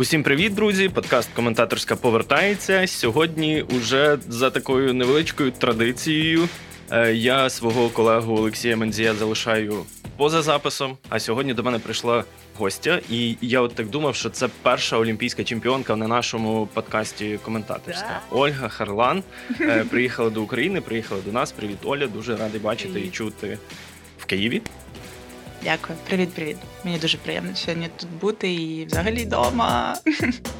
Усім привіт, друзі! Подкаст Коментаторська повертається. Сьогодні, уже за такою невеличкою традицією, е, я свого колегу Олексія Мензія залишаю поза записом. А сьогодні до мене прийшла гостя, і я от так думав, що це перша олімпійська чемпіонка на нашому подкасті коментаторська. Ольга Харлан е, приїхала до України, приїхала до нас. Привіт, Оля. Дуже радий бачити і чути в Києві. Дякую, привіт-привіт. Мені дуже приємно сьогодні тут бути і взагалі вдома.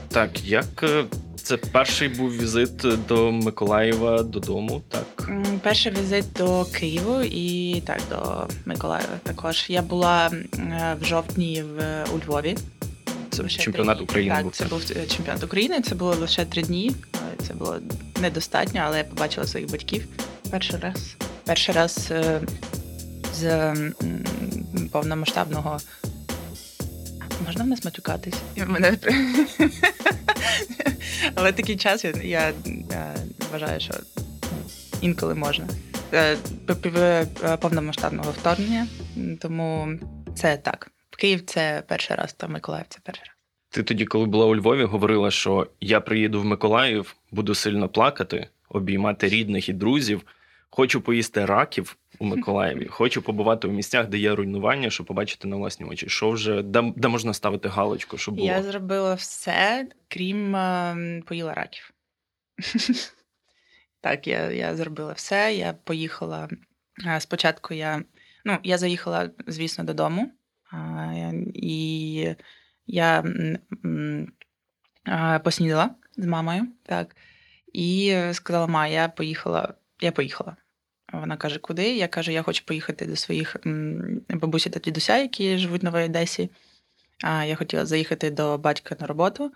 Так, як е, це перший був візит до Миколаєва додому, так? Перший візит до Києву і так, до Миколаєва також. Я була е, в жовтні в у Львові. Це лише чемпіонат три... України. Так, був це був е, чемпіонат України. Це було лише три дні. Це було недостатньо, але я побачила своїх батьків перший раз. Перший раз з повномасштабного. Можна в нас матюкатись? Мене... Але такий час я, я, я вважаю, що інколи можна. Е, повномасштабного вторгнення, тому це так. Київ це перший раз, то Миколаїв це перший раз. Ти тоді, коли була у Львові, говорила, що я приїду в Миколаїв, буду сильно плакати, обіймати рідних і друзів. Хочу поїсти раків у Миколаєві, хочу побувати у місцях, де є руйнування, щоб побачити на власні очі. Що вже де, де можна ставити галочку? щоб було? Я зробила все, крім е, поїла раків. Так, я я зробила все. Я поїхала. Спочатку я ну, я заїхала, звісно, додому, і я поснідала з мамою, так, і сказала, ма, я поїхала я поїхала. Вона каже, куди? Я кажу, я хочу поїхати до своїх бабусі та дідуся, які живуть в Новій Одесі. А я хотіла заїхати до батька на роботу.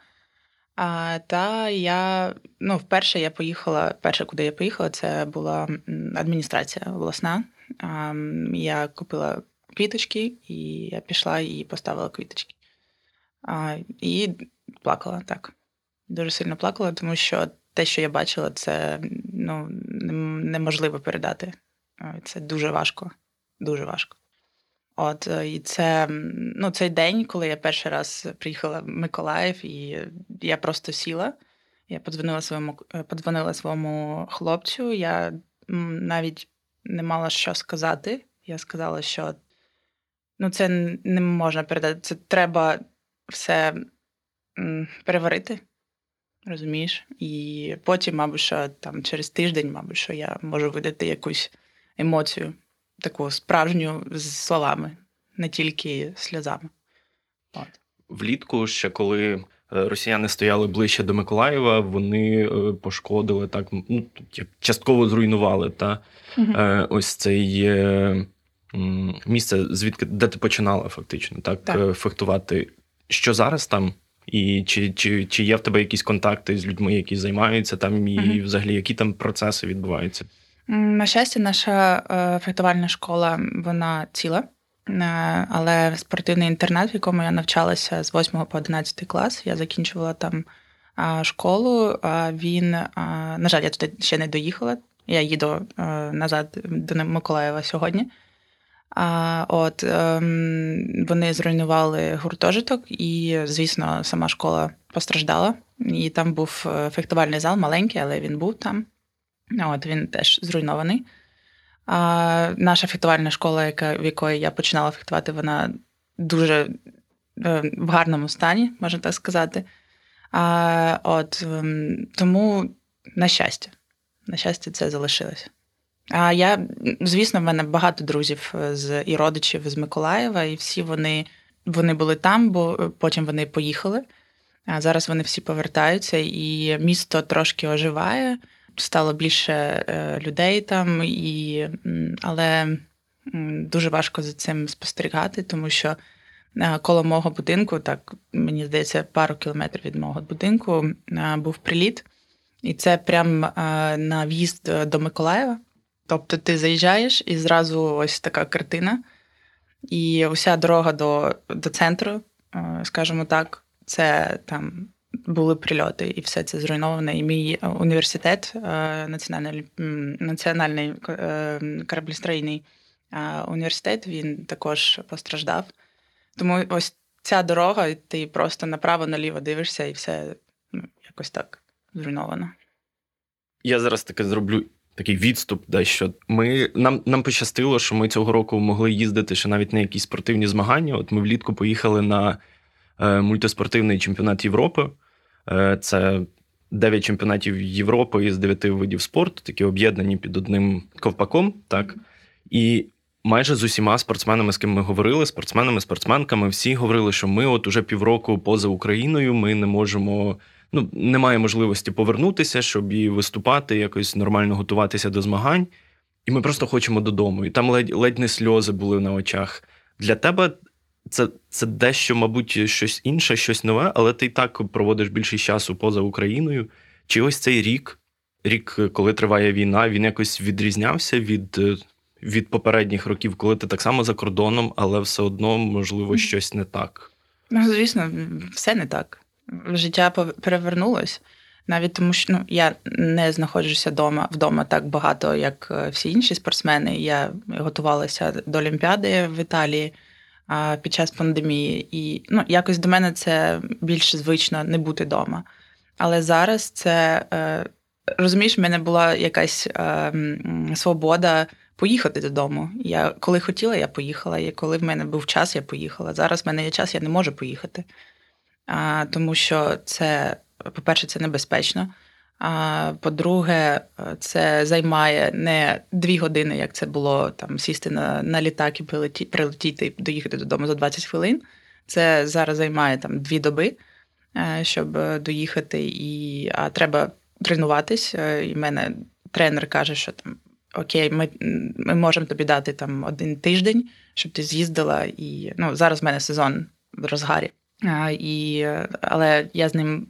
А, Та я ну, вперше я поїхала, перше, куди я поїхала, це була адміністрація обласна. А, Я купила квіточки, і я пішла і поставила квіточки. А, І плакала так. Дуже сильно плакала, тому що те, що я бачила, це ну, неможливо передати. Це дуже важко. Дуже важко. От е, і це ну, цей день, коли я перший раз приїхала в Миколаїв, і я просто сіла. Я подзвонила своєму е, подзвонила своєму хлопцю. Я навіть не мала що сказати. Я сказала, що ну, це не можна передати. Це треба все переварити. Розумієш? І потім, мабуть, що там через тиждень, мабуть, що я можу видати якусь емоцію, таку справжню з словами, не тільки сльозами. От. Влітку, ще коли е, росіяни стояли ближче до Миколаєва, вони е, пошкодили так, ну частково зруйнували та угу. ось цей місце, звідки де ти починала фактично, так, так. фехтувати. Що зараз там? І чи чи, чи є в тебе якісь контакти з людьми, які займаються там, і mm-hmm. взагалі які там процеси відбуваються? На щастя, наша е, фехтувальна школа вона ціла, е, але спортивний інтернат, в якому я навчалася з 8 по 11 клас, я закінчувала там школу. Він, на жаль, я туди ще не доїхала. Я їду е, назад до Миколаєва сьогодні. А от ем, вони зруйнували гуртожиток, і, звісно, сама школа постраждала. І там був е, фехтувальний зал, маленький, але він був там. От Він теж зруйнований. А Наша фехтувальна школа, яка, в якої я починала фехтувати, вона дуже е, в гарному стані, можна так сказати. А, от, ем, Тому, на щастя, на щастя, це залишилось. А я, звісно, в мене багато друзів е, з і родичів з Миколаєва, і всі вони вони були там, бо е, потім вони поїхали. А зараз вони всі повертаються, і місто трошки оживає, стало більше е, людей там, і, але дуже важко за цим спостерігати, тому що коло мого будинку, так мені здається, пару кілометрів від мого будинку був приліт, і це прям на в'їзд до Миколаєва. Тобто ти заїжджаєш і зразу ось така картина, і уся дорога до до центру, е, скажімо так, це там були прильоти, і все це зруйноване. І мій університет, е, національний національний е, університет, він також постраждав. Тому ось ця дорога, ти просто направо-наліво дивишся, і все ну, якось так зруйновано. Я зараз таке зроблю такий відступ, дещо. Ми, Нам нам пощастило, що ми цього року могли їздити ще навіть на якісь спортивні змагання. От ми влітку поїхали на е, мультиспортивний чемпіонат Європи. Е, Це дев'ять чемпіонатів Європи із дев'яти видів спорту, такі об'єднані під одним ковпаком. так. І майже з усіма спортсменами, з ким ми говорили, спортсменами, спортсменками, всі говорили, що ми от уже півроку поза Україною, ми не можемо ну, немає можливості повернутися, щоб і виступати, якось нормально готуватися до змагань. І ми просто хочемо додому. І там ледь ледь не сльози були на очах. Для тебе це це дещо, мабуть, щось інше, щось нове, але ти і так проводиш більшість часу поза Україною. Чи ось цей рік, рік, коли триває війна, він якось відрізнявся від від попередніх років, коли ти так само за кордоном, але все одно, можливо, щось не так? Ну, звісно, все не так життя перевернулось. Навіть тому, що ну, я не знаходжуся вдома вдома так багато, як е, всі інші спортсмени. Я готувалася до Олімпіади в Італії а, під час пандемії, і ну, якось до мене це більш звично не бути вдома. Але зараз це е, розумієш, в мене була якась е, свобода поїхати додому. Я коли хотіла, я поїхала. І коли в мене був час, я поїхала. Зараз в мене є час, я не можу поїхати тому що це, по-перше, це небезпечно. А по-друге, це займає не дві години, як це було там сісти на на літак і прилетіти, прилетіти і доїхати додому за 20 хвилин. Це зараз займає там дві доби, е, щоб доїхати, і а треба тренуватись. Е, і мене тренер каже, що там окей, ми ми можемо тобі дати там один тиждень, щоб ти з'їздила. І ну зараз в мене сезон в розгарі. І, Але я з ним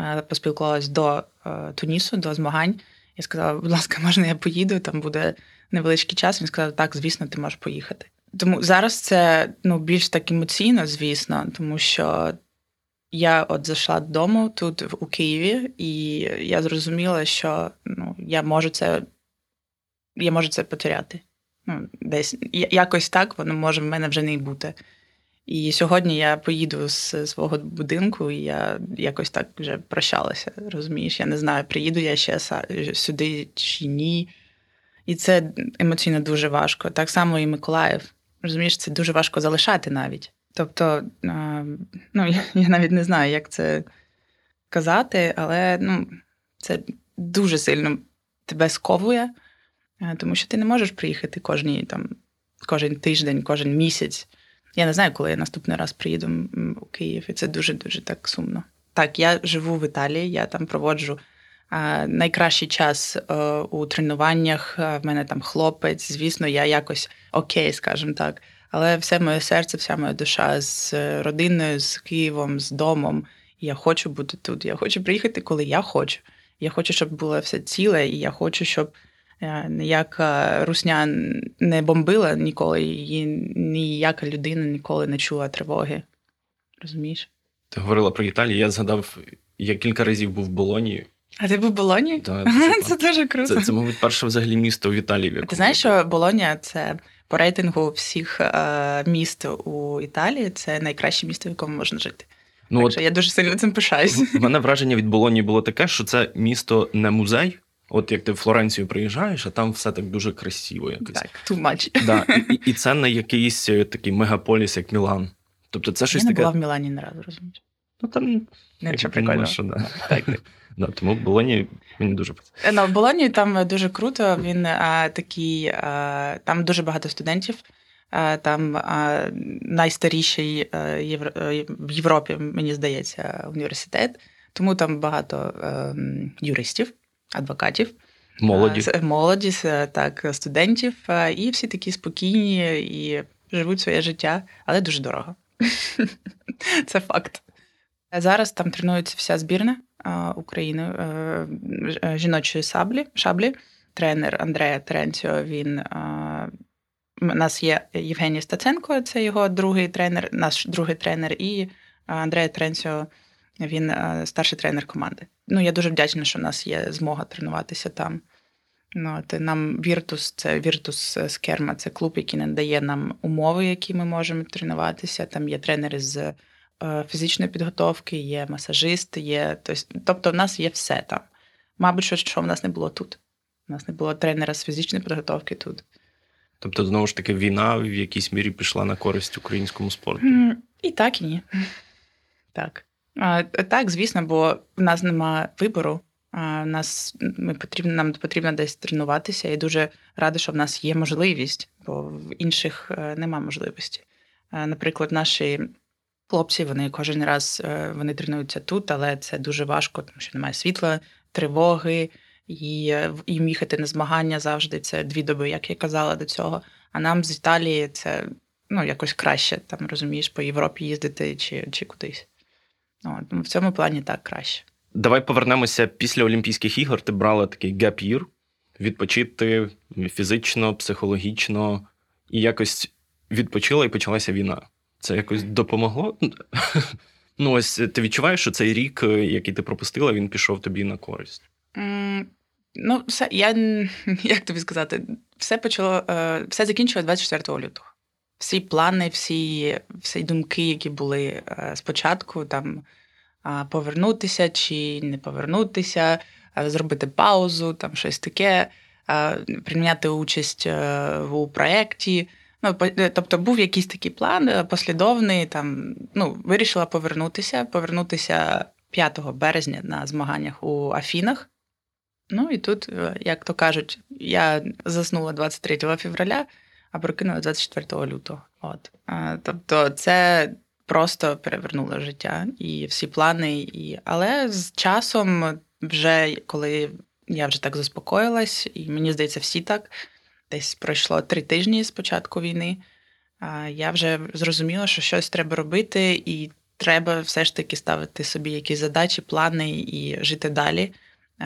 е, поспілкувалась до е, Тунісу, до змагань. Я сказала, будь ласка, можна я поїду, там буде невеличкий час. Він сказав, так, звісно, ти можеш поїхати. Тому зараз це ну, більш так емоційно, звісно, тому що я от зайшла додому тут у Києві, і я зрозуміла, що ну, я можу це я можу це потеряти. Ну, Десь якось так воно може в мене вже не бути. І сьогодні я поїду з свого будинку, і я якось так вже прощалася. Розумієш, я не знаю, приїду я ще сюди чи ні. І це емоційно дуже важко. Так само і Миколаїв. Розумієш, це дуже важко залишати навіть. Тобто, ну, я навіть не знаю, як це казати, але ну, це дуже сильно тебе сковує, тому що ти не можеш приїхати кожні, там, кожен тиждень, кожен місяць. Я не знаю, коли я наступний раз приїду у Київ, і це дуже-дуже так сумно. Так, я живу в Італії, я там проводжу найкращий час е, у тренуваннях. В мене там хлопець, звісно, я якось окей, скажімо так. Але все моє серце, вся моя душа з родиною, з Києвом, з домом. я хочу бути тут. Я хочу приїхати, коли я хочу. Я хочу, щоб було все ціле, і я хочу, щоб Е, ніяка русня не бомбила ніколи, і ніяка людина ніколи не чула тривоги. Розумієш? Ти говорила про Італію, я згадав, я кілька разів був в Болонії. А ти був в Болоні? Да, це, це дуже круто. Це, це, мабуть, перше взагалі місто в Італії. В ти знаєш, що Болонія це по рейтингу всіх е, міст у Італії це найкраще місто, в якому можна жити. Ну, так от, що я дуже сильно цим пишаюсь. У мене враження від Болонії було таке, що це місто не музей, От як ти в Флоренцію приїжджаєш, а там все так дуже красиво. якось. Так, too much. Да, І і це не якийсь е, такий мегаполіс, як Мілан. Тобто це щось Я таке. Не була в Мілані не разу, розумієш? Ну там не що прикольно. Що, да. так, так. Да, Тому в Болоні мені дуже подобається. Ну, в Болоні там дуже круто. Він а, такий, а, там дуже багато студентів. А, там а, найстаріший Євро... в Європі, мені здається, університет. Тому там багато ем, юристів адвокатів. Молоді. Молоді, так, студентів, і всі такі спокійні і живуть своє життя, але дуже дорого. Це факт. Зараз там тренується вся збірна України е, жіночої саблі, шаблі. Тренер Андрея Теренціо, він у нас є Євгеній Стаценко, це його другий тренер, наш другий тренер, і Андрея Теренціо – він е, старший тренер команди. Ну, я дуже вдячна, що в нас є змога тренуватися там. Ну, от, Нам Virtus, це Virtus Скерма, це клуб, який надає нам умови, які ми можемо тренуватися. Там є тренери з е, фізичної підготовки, є масажист, є. Тобто, в нас є все там. Мабуть, що, що в нас не було тут. У нас не було тренера з фізичної підготовки тут. Тобто, знову ж таки, війна в якійсь мірі пішла на користь українському спорту. І так, і ні. Так. Так, звісно, бо в нас нема вибору. Нас, ми потрібно, Нам потрібно десь тренуватися, і дуже рада, що в нас є можливість, бо в інших е, нема можливості. Наприклад, наші хлопці вони кожен раз е, вони тренуються тут, але це дуже важко, тому що немає світла, тривоги, і е, їм їхати на змагання завжди це дві доби, як я казала до цього. А нам з Італії це ну, якось краще, там розумієш, по Європі їздити чи чи кудись. От, В цьому плані так краще. Давай повернемося після Олімпійських ігор. Ти брала такий year, відпочити фізично, психологічно, і якось відпочила і почалася війна. Це якось допомогло? Ну, ось ти відчуваєш, що цей рік, який ти пропустила, він пішов тобі на користь. Ну, все, я як тобі сказати, все почало, е, все закінчило 24 лютого. Всі плани, всі всі думки, які були е, спочатку, там повернутися чи не повернутися, зробити паузу, там щось таке, прийняти участь е, у проєкті. Ну, тобто був якийсь такий план послідовний. Там ну, вирішила повернутися, повернутися 5 березня на змаганнях у Афінах. Ну і тут, е, як то кажуть, я заснула 23 февраля, а прокинула 24 лютого. От. Тобто, це просто перевернуло життя і всі плани. І... Але з часом, вже коли я вже так заспокоїлась, і мені здається, всі так десь пройшло три тижні з початку війни. Я вже зрозуміла, що щось треба робити, і треба все ж таки ставити собі якісь задачі, плани і жити далі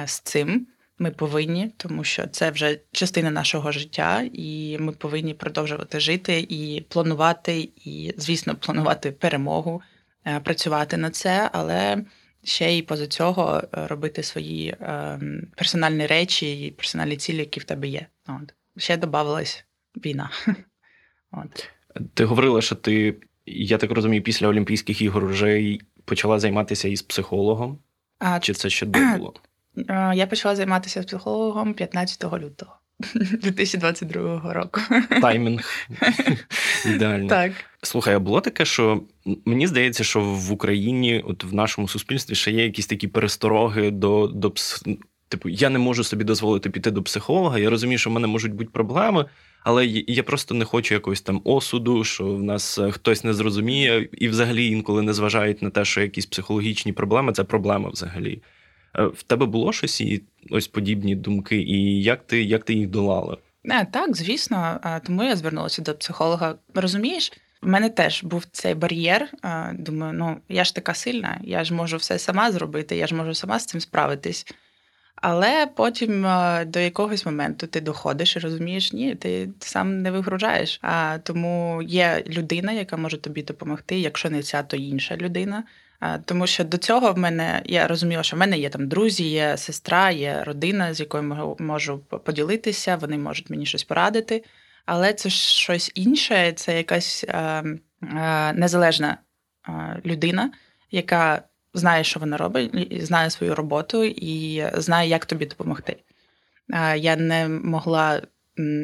з цим. Ми повинні, тому що це вже частина нашого життя, і ми повинні продовжувати жити і планувати, і, звісно, планувати перемогу, е, працювати на це, але ще й поза цього е, робити свої ем, персональні речі і персональні цілі, які в тебе є. От. Ще додавалась війна. От. Ти говорила, що ти, я так розумію, після Олімпійських ігор вже почала займатися із психологом. А, Чи це ще було? Я почала займатися психологом 15 лютого 2022 року. Таймінг. Ідеально. Так. Слухай, а було таке, що мені здається, що в Україні, от в нашому суспільстві, ще є якісь такі перестороги до до типу, я не можу собі дозволити піти до психолога. Я розумію, що в мене можуть бути проблеми, але я просто не хочу якогось там осуду, що в нас е, хтось не зрозуміє, і взагалі інколи не зважають на те, що якісь психологічні проблеми це проблема взагалі. Е, в тебе було щось і ось подібні думки, і як ти як ти їх долала? Не, Так, звісно, тому я звернулася до психолога. Розумієш, в мене теж був цей бар'єр. Думаю, ну я ж така сильна, я ж можу все сама зробити, я ж можу сама з цим справитись. Але потім до якогось моменту ти доходиш і розумієш, ні, ти сам не вигружаєш. А тому є людина, яка може тобі допомогти, якщо не ця, то інша людина. Тому що до цього в мене я розуміла, що в мене є там друзі, є сестра, є родина, з якою можу поділитися, вони можуть мені щось порадити. Але це щось інше, це якась е, е, незалежна е, людина, яка знає, що вона робить, знає свою роботу і знає, як тобі допомогти. Е, я не могла.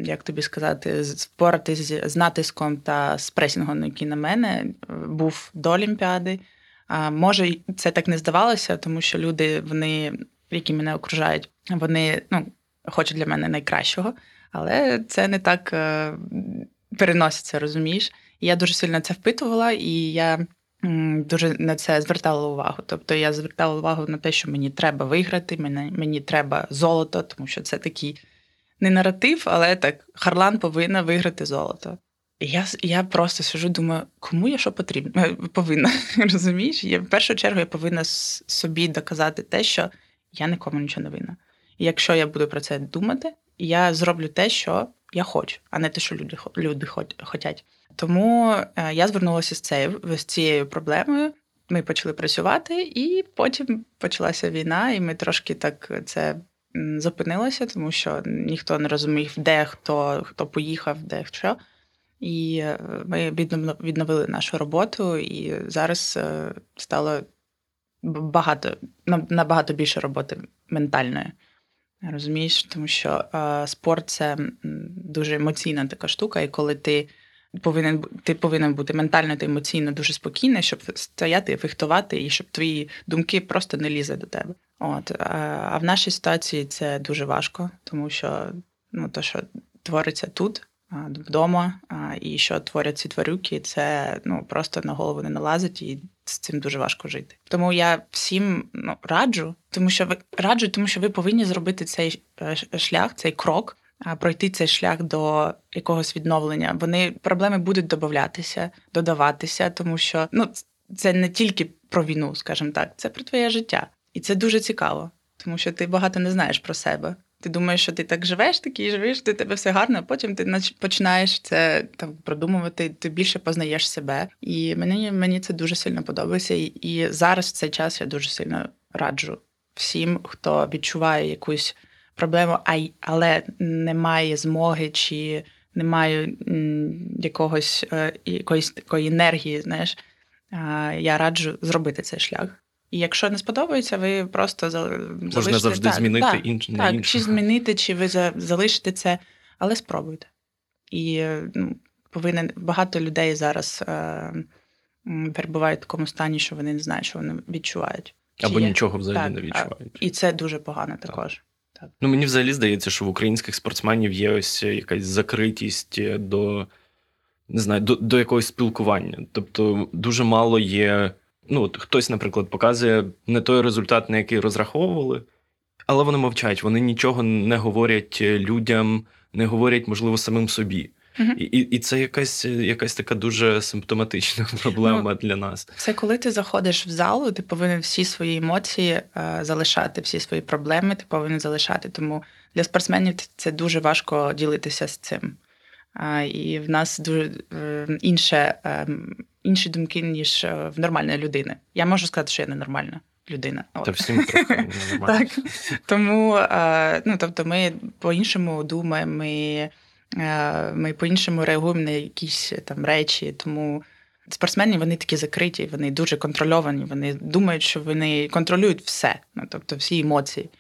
Як тобі сказати, впоратись з натиском та з пресінгом, який на мене був до Олімпіади. Може, це так не здавалося, тому що люди, вони, які мене окружають, вони ну, хочуть для мене найкращого, але це не так е, переноситься, розумієш? Я дуже сильно це впитувала, і я дуже на це звертала увагу. Тобто я звертала увагу на те, що мені треба виграти, мені, мені треба золото, тому що це такий не наратив, але так Харлан повинна виграти золото. Я я просто сижу, думаю, кому я що потрібно е, повинна. Розумієш? Я, В першу чергу я повинна собі доказати те, що я нікому нічого не винна. І якщо я буду про це думати, я зроблю те, що я хочу, а не те, що люди люди хочуть. Тому е, я звернулася з цією з цією проблемою. Ми почали працювати, і потім почалася війна, і ми трошки так це зупинилося, тому що ніхто не розумів, де хто хто поїхав, де що. І е, ми відновили нашу роботу, і зараз е, стало багато набагато більше роботи ментальної. Розумієш, тому що е, спорт це дуже емоційна така штука, і коли ти повинен ти повинен бути ментально та емоційно дуже спокійний, щоб стояти, фехтувати, і щоб твої думки просто не лізли до тебе. От а в нашій ситуації це дуже важко, тому що ну то, що твориться тут вдома, і що творять ці тварюки, це ну просто на голову не налазить, і з цим дуже важко жити. Тому я всім ну, раджу, тому що ви раджу, тому що ви повинні зробити цей е, шлях, цей крок. Пройти цей шлях до якогось відновлення. Вони проблеми будуть додатися, додаватися, тому що ну це не тільки про війну, скажімо так, це про твоє життя, і це дуже цікаво, тому що ти багато не знаєш про себе. Ти думаєш, що ти так живеш, такий живеш, ти тебе все гарно, а потім ти починаєш це там продумувати, ти більше познаєш себе. І мені мені це дуже сильно подобається. І, і зараз в цей час я дуже сильно раджу всім, хто відчуває якусь проблему, але не має змоги чи не має якогось е, якоїсь такої енергії. Знаєш, я раджу зробити цей шлях. І якщо не сподобається, ви просто залишите. Можна завжди так, змінити так, інш... так, інше. Чи змінити, чи ви залишите це, але спробуйте. І ну, повинен багато людей зараз е, перебувають в такому стані, що вони не знають, що вони відчувають. Або є. нічого взагалі так, не відчувають. І це дуже погано також. Так. Ну мені взагалі здається, що в українських спортсменів є ось якась закритість до не знаю, до, до якогось спілкування. Тобто дуже мало є ну, от хтось, наприклад, показує не той результат, на який розраховували, але вони мовчать, вони нічого не говорять людям, не говорять, можливо, самим собі. uh І і, це якась якась така дуже симптоматична проблема ну, для нас. Це коли ти заходиш в залу, ти повинен всі свої емоції е, залишати, всі свої проблеми ти повинен залишати. Тому для спортсменів це дуже важко ділитися з цим. І в нас дуже е, інше, е, інші думки, ніж е, в нормальної людини. Я можу сказати, що я не нормальна людина. Та всім трохи Так. Тому ну, тобто ми по-іншому думаємо, ми, ми по-іншому реагуємо на якісь там речі. Тому спортсмени вони такі закриті, вони дуже контрольовані, вони думають, що вони контролюють все, ну, тобто всі емоції.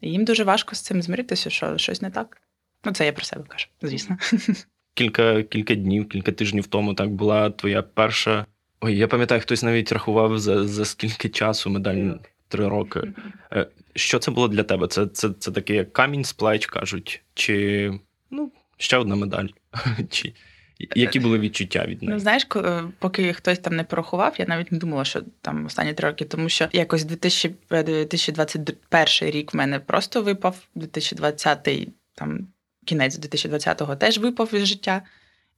І їм дуже важко з цим змиритися, що щось не так. Ну, це я про себе кажу, звісно кілька кілька днів, кілька тижнів тому так була твоя перша. Ой, я пам'ятаю, хтось навіть рахував за за скільки часу медаль три роки. Е, що це було для тебе? Це це, це такий як камінь з плеч, кажуть, чи ну, ще одна медаль? Чи які були відчуття від неї? Ну, знаєш, е, поки хтось там не порахував, я навіть не думала, що там останні три роки, тому що якось 2021 е, рік в мене просто випав, 2020 там кінець 2020-го теж випав із життя.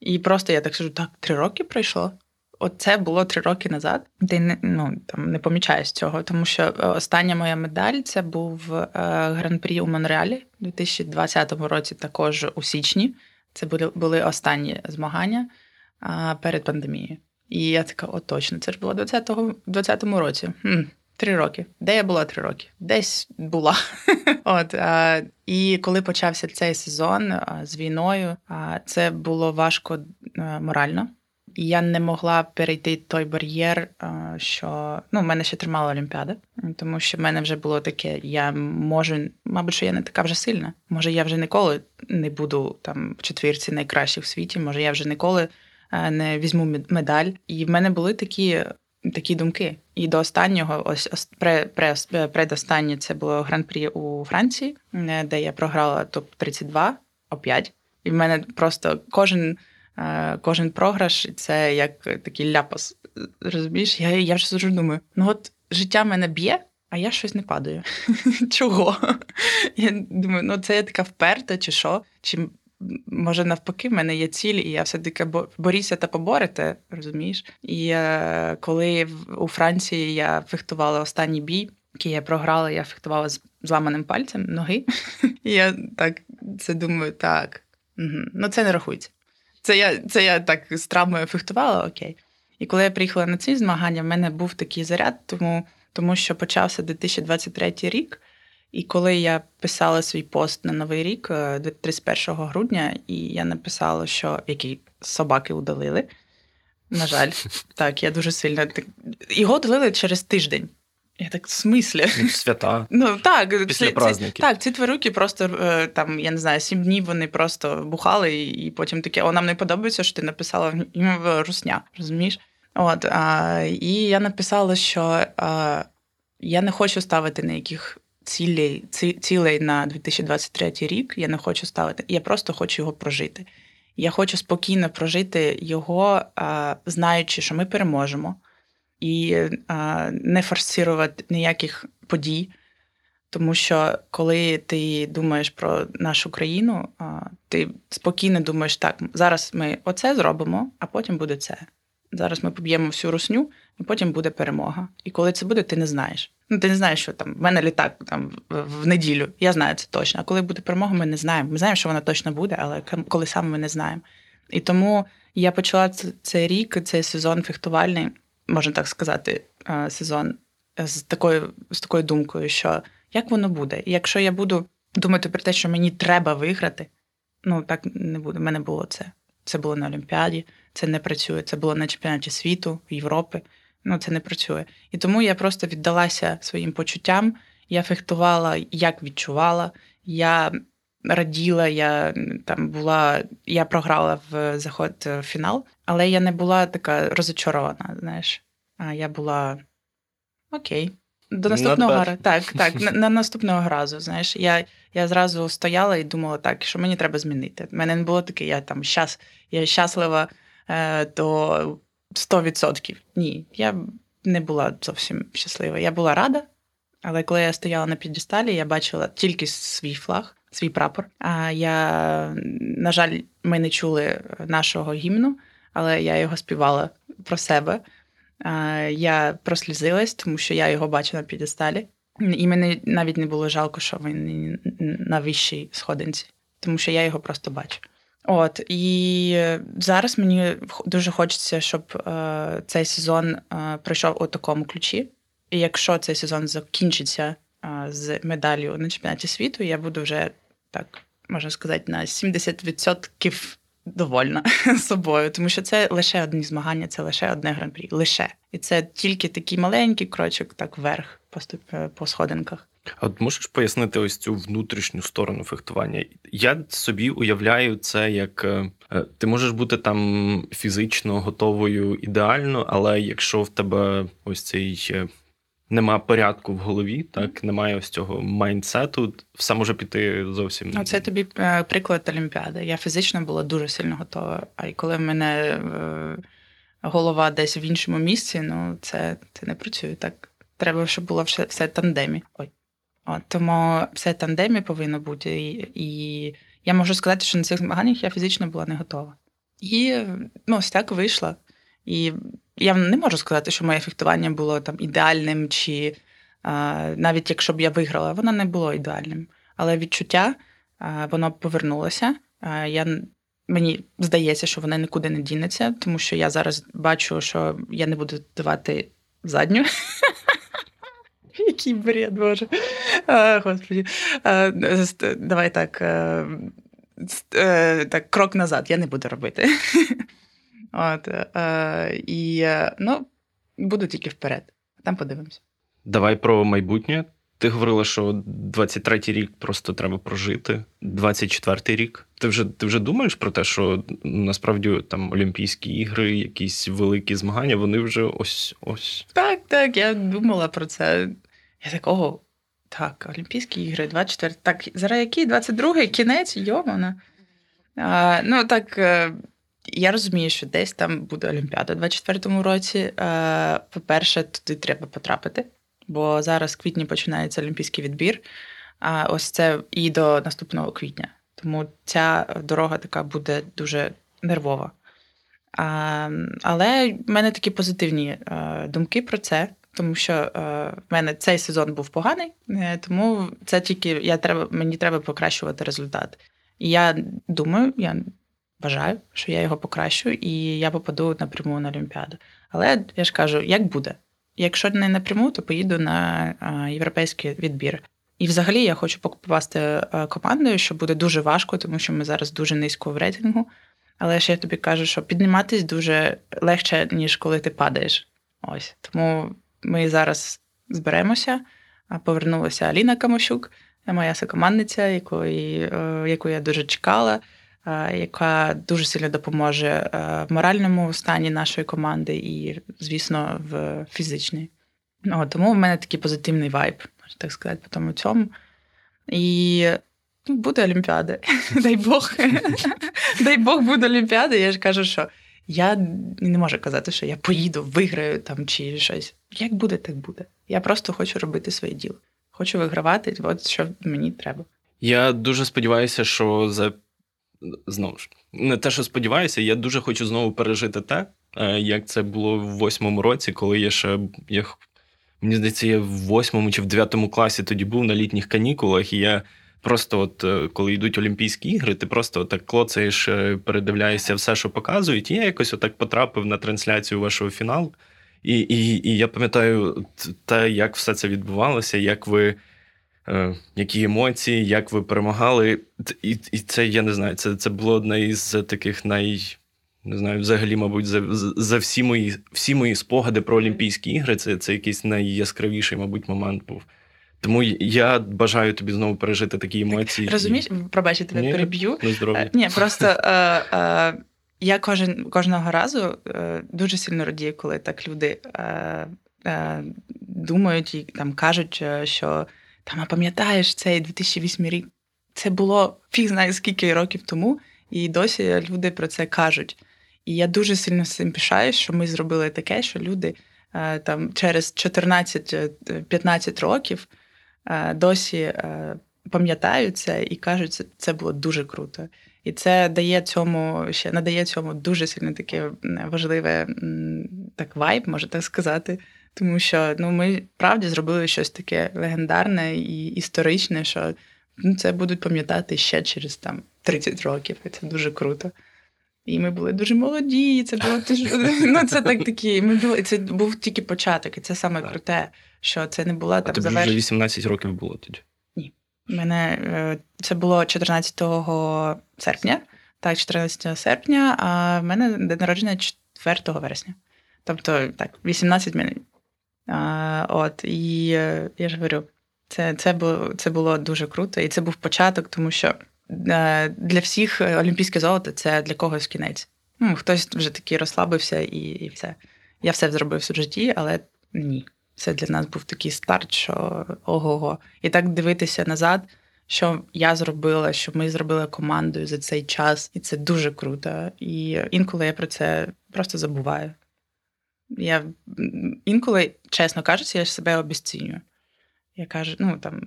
І просто я так скажу: так, три роки пройшло. Оце було три роки назад. Ти не ну там не помічаєш цього, тому що е, остання моя медаль це був е, гран-прі у Монреалі у 2020 році, також у січні. Це були були останні змагання а, перед пандемією. І я така, о, точно, це ж було у 2020 році. Хм, Три роки. Де я була три роки? Десь була. От а, І коли почався цей сезон а, з війною, а, це було важко морально. І я не могла перейти той бар'єр, що ну, в мене ще тримала Олімпіада, тому що в мене вже було таке: я можу, мабуть, що я не така вже сильна. Може, я вже ніколи не буду там в четвірці найкращих в світі, може, я вже ніколи не візьму медаль. І в мене були такі такі думки. І до останнього, ось пре, предостаннє це було гран-прі у Франції, е, де я програла топ-32 опять. І в мене просто кожен е, кожен програш це як такий ляпас. Розумієш, я я вже завжди думаю, ну от життя мене б'є, а я щось не падаю. Чого? Я думаю, ну це я така вперта, чи що? Чи може навпаки, в мене є ціль, і я все-таки борюся та поборете, розумієш? І е, коли у Франції я фехтувала останній бій, який я програла, я фехтувала з зламаним пальцем ноги. Я так це думаю, так, ну це не рахується. Це я це я так з травмою фехтувала, окей. І коли я приїхала на ці змагання, в мене був такий заряд, тому, тому що почався 2023 рік. І коли я писала свій пост на Новий рік 31 е, грудня, і я написала, що які собаки удалили. На жаль, так, я дуже сильно його удалили через тиждень. Я так в смислі? Ну, свята. Ну так, після ці, праздників. Так, ці тварюки просто е, там, я не знаю, сім днів вони просто бухали, і потім таке, о, нам не подобається, що ти написала в русня, розумієш? От, а, І я написала, що а, я не хочу ставити ніяких цілей, цілей на 2023 рік. Я не хочу ставити, я просто хочу його прожити. Я хочу спокійно прожити його, знаючи, що ми переможемо і не форсувати ніяких подій. Тому що коли ти думаєш про нашу країну, ти спокійно думаєш, так, зараз ми оце зробимо, а потім буде це. Зараз ми поб'ємо всю русню, і потім буде перемога. І коли це буде, ти не знаєш. Ну, ти не знаєш, що там в мене літак там в неділю. Я знаю це точно. А коли буде перемога, ми не знаємо. Ми знаємо, що вона точно буде, але коли саме ми не знаємо. І тому я почала цей рік, цей сезон фехтувальний можна так сказати, е, сезон з такою з такою думкою, що як воно буде? І якщо я буду думати про те, що мені треба виграти, ну так не буде. У мене було це. Це було на Олімпіаді, це не працює. Це було на чемпіонаті світу, Європи. Ну це не працює. І тому я просто віддалася своїм почуттям. Я фехтувала, як відчувала. Я раділа, я там була, я програла в заход в фінал, але я не була така розочарована. Знаєш, а я була окей. До наступного разу. Так, так, на, на наступного разу. Знаєш, я я зразу стояла і думала, так, що мені треба змінити. У мене не було таке, я там щас, я щаслива е, до 100%. Ні, я не була зовсім щаслива. Я була рада, але коли я стояла на підісталі, я бачила тільки свій флаг свій прапор. А я, на жаль, ми не чули нашого гімну, але я його співала про себе. Я прослізилась, тому що я його бачу на підесталі. І мені навіть не було жалко, що він на вищій сходинці, тому що я його просто бачу. От і зараз мені дуже хочеться, щоб е, цей сезон е, пройшов у такому ключі. І якщо цей сезон закінчиться з медаллю на чемпіонаті світу, я буду вже так можна сказати на 70% довольна собою, тому що це лише одні змагання, це лише одне гран-прі. Лише і це тільки такий маленький крочок, так вверх по е, по сходинках. А от можеш пояснити ось цю внутрішню сторону фехтування? Я собі уявляю це як е, е, ти можеш бути там фізично готовою ідеально, але якщо в тебе ось цей нема порядку в голові, так немає ось цього майндсету, все може піти зовсім. Ну, це тобі е, приклад Олімпіади. Я фізично була дуже сильно готова. А й коли в мене е, голова десь в іншому місці, ну це це не працює так. Треба, щоб було все, все тандемі. Ой. Тому все тандемі повинно бути. І, і я можу сказати, що на цих змаганнях я фізично була не готова. І ну, ось так вийшло. І я не можу сказати, що моє фехтування було там ідеальним, чи а, навіть якщо б я виграла, воно не було ідеальним. Але відчуття а, воно повернулося. А, я, Мені здається, що воно нікуди не дінеться, тому що я зараз бачу, що я не буду давати задню. Який бред, Боже. А, Господи. А, Давай так. Е, так, крок назад я не буду робити. От, е, І е, ну, буду тільки вперед. Там подивимось. Давай про майбутнє. Ти говорила, що 23-й рік просто треба прожити. 24-й рік. Ти вже ти вже думаєш про те, що насправді там Олімпійські ігри, якісь великі змагання, вони вже ось ось. Так, так, я думала про це. Я такого. Так, Олімпійські ігри, 24. Так, зараз який? 22-й кінець, йомана. Ну, так, е, я розумію, що десь там буде Олімпіада у 24-му році. Е, по-перше, туди треба потрапити, бо зараз в квітні починається олімпійський відбір. А ось це і до наступного квітня. Тому ця дорога така буде дуже нервова. А, Але в мене такі позитивні е, думки про це, тому що е, в мене цей сезон був поганий, тому це тільки я треба, мені треба покращувати результат. І я думаю, я Бажаю, що я його покращу, і я попаду напряму на Олімпіаду. Але я ж кажу, як буде. Якщо не напряму, то поїду на європейський відбір. І взагалі я хочу попасти командою, що буде дуже важко, тому що ми зараз дуже низько в рейтингу. Але ще я тобі кажу, що підніматись дуже легше, ніж коли ти падаєш. Ось тому ми зараз зберемося. Повернулася Аліна Камощук, моя сокомандниця, якої, е, яку я дуже чекала, яка дуже сильно допоможе в моральному стані нашої команди і, звісно, в фізичній. Ну, Тому в мене такий позитивний вайб, можна так сказати, по тому цьому. І ну, буде Олімпіада. Дай Бог. Дай Бог буде Олімпіада. Я ж кажу, що я не можу казати, що я поїду, виграю там чи щось. Як буде, так буде. Я просто хочу робити своє діло. Хочу вигравати, от що мені треба. Я дуже сподіваюся, що за знову ж не те, що сподіваюся, я дуже хочу знову пережити те, е, як це було в восьмому році, коли я ще я Мені здається, я в восьмому чи в дев'ятому класі тоді був на літніх канікулах, і я просто, от е, коли йдуть Олімпійські ігри, ти просто так клоцаєш, е, передивляєшся все, що показують. І я якось отак потрапив на трансляцію вашого фіналу. І і, і я пам'ятаю те, як все це відбувалося, як ви. Е, які емоції, як ви перемагали. І і це я не знаю, це це було одне із таких най, не знаю, взагалі, мабуть, за за всі мої всі мої спогади про Олімпійські ігри. Це це якийсь найяскравіший, мабуть, момент був. Тому я бажаю тобі знову пережити такі емоції. Розумієш, пробачте, тебе Ні, переб'ю. Е, ні, просто е, е, я кожен кожного разу е, дуже сильно радію, коли так люди е, е, думають і там кажуть, е, що там, а пам'ятаєш цей 2008 рік. Це було фіг знає скільки років тому, і досі люди про це кажуть. І я дуже сильно цим пишаюсь, що ми зробили таке, що люди е, там через 14-15 е, років е, досі пам'ятають це і кажуть, що це було дуже круто. І це дає цьому ще надає цьому дуже сильно таке важливе так вайб, можна так сказати. Тому що ну, ми правді зробили щось таке легендарне і історичне, що ну, це будуть пам'ятати ще через там 30 років, і це дуже круто. І ми були дуже молоді. Це було ну, це так такі. Ми були це був тільки початок, і це саме круте, що це не була там. А тобі заверш... вже 18 років було тоді? Ні. Мене е, це було 14 серпня, так, 14 серпня, а в мене день народження 4 вересня. Тобто, так, 18 минут. От, і е, я ж говорю, це це, було, це було дуже круто, і це був початок, тому що. Е, для всіх олімпійське золото це для когось кінець. Ну, Хтось вже такий розслабився і і все. Я все зробив в житті, але ні. Це для нас був такий старт, що ого-го. І так дивитися назад, що я зробила, що ми зробили командою за цей час, і це дуже круто. І інколи я про це просто забуваю. Я інколи, чесно кажучи, я себе обіцінюю. Я кажу, ну там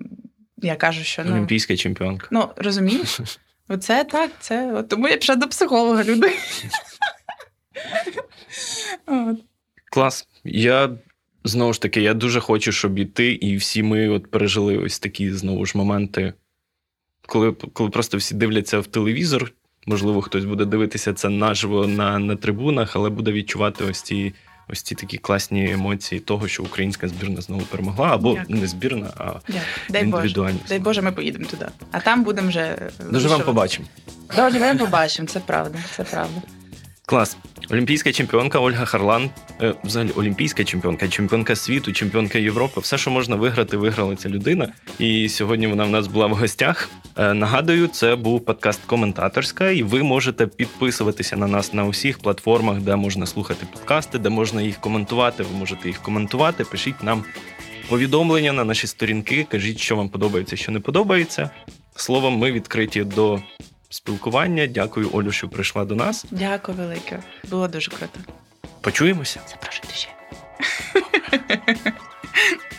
я кажу, що ну, Олімпійська чемпіонка. Ну, розумієш? Оце так, це. От, Тому я пішла до психолога, люди. Клас. Я знову ж таки, я дуже хочу, щоб і ти, і всі ми от пережили ось такі знову ж моменти, коли коли просто всі дивляться в телевізор. Можливо, хтось буде дивитися це наживо на на трибунах, але буде відчувати ось ці ось ці такі класні емоції того, що українська збірна знову перемогла, або Дякую. не збірна, а Дай індивідуальна. Дай Боже, ми поїдемо туди. А там будемо вже дуже вам побачимо. Дуже вам побачимо. Це правда. Це правда. Клас. Олімпійська чемпіонка Ольга Харлан, е, взагалі олімпійська чемпіонка, чемпіонка світу, чемпіонка Європи. Все, що можна виграти, виграла ця людина. І сьогодні вона в нас була в гостях. Е, нагадую, це був подкаст Коментаторська, і ви можете підписуватися на нас на усіх платформах, де можна слухати подкасти, де можна їх коментувати. Ви можете їх коментувати. Пишіть нам повідомлення на наші сторінки. Кажіть, що вам подобається, що не подобається. Словом, ми відкриті до спілкування. Дякую, Олю, що прийшла до нас. Дякую, велике. Було дуже круто. Почуємося. Запрошуйте ще.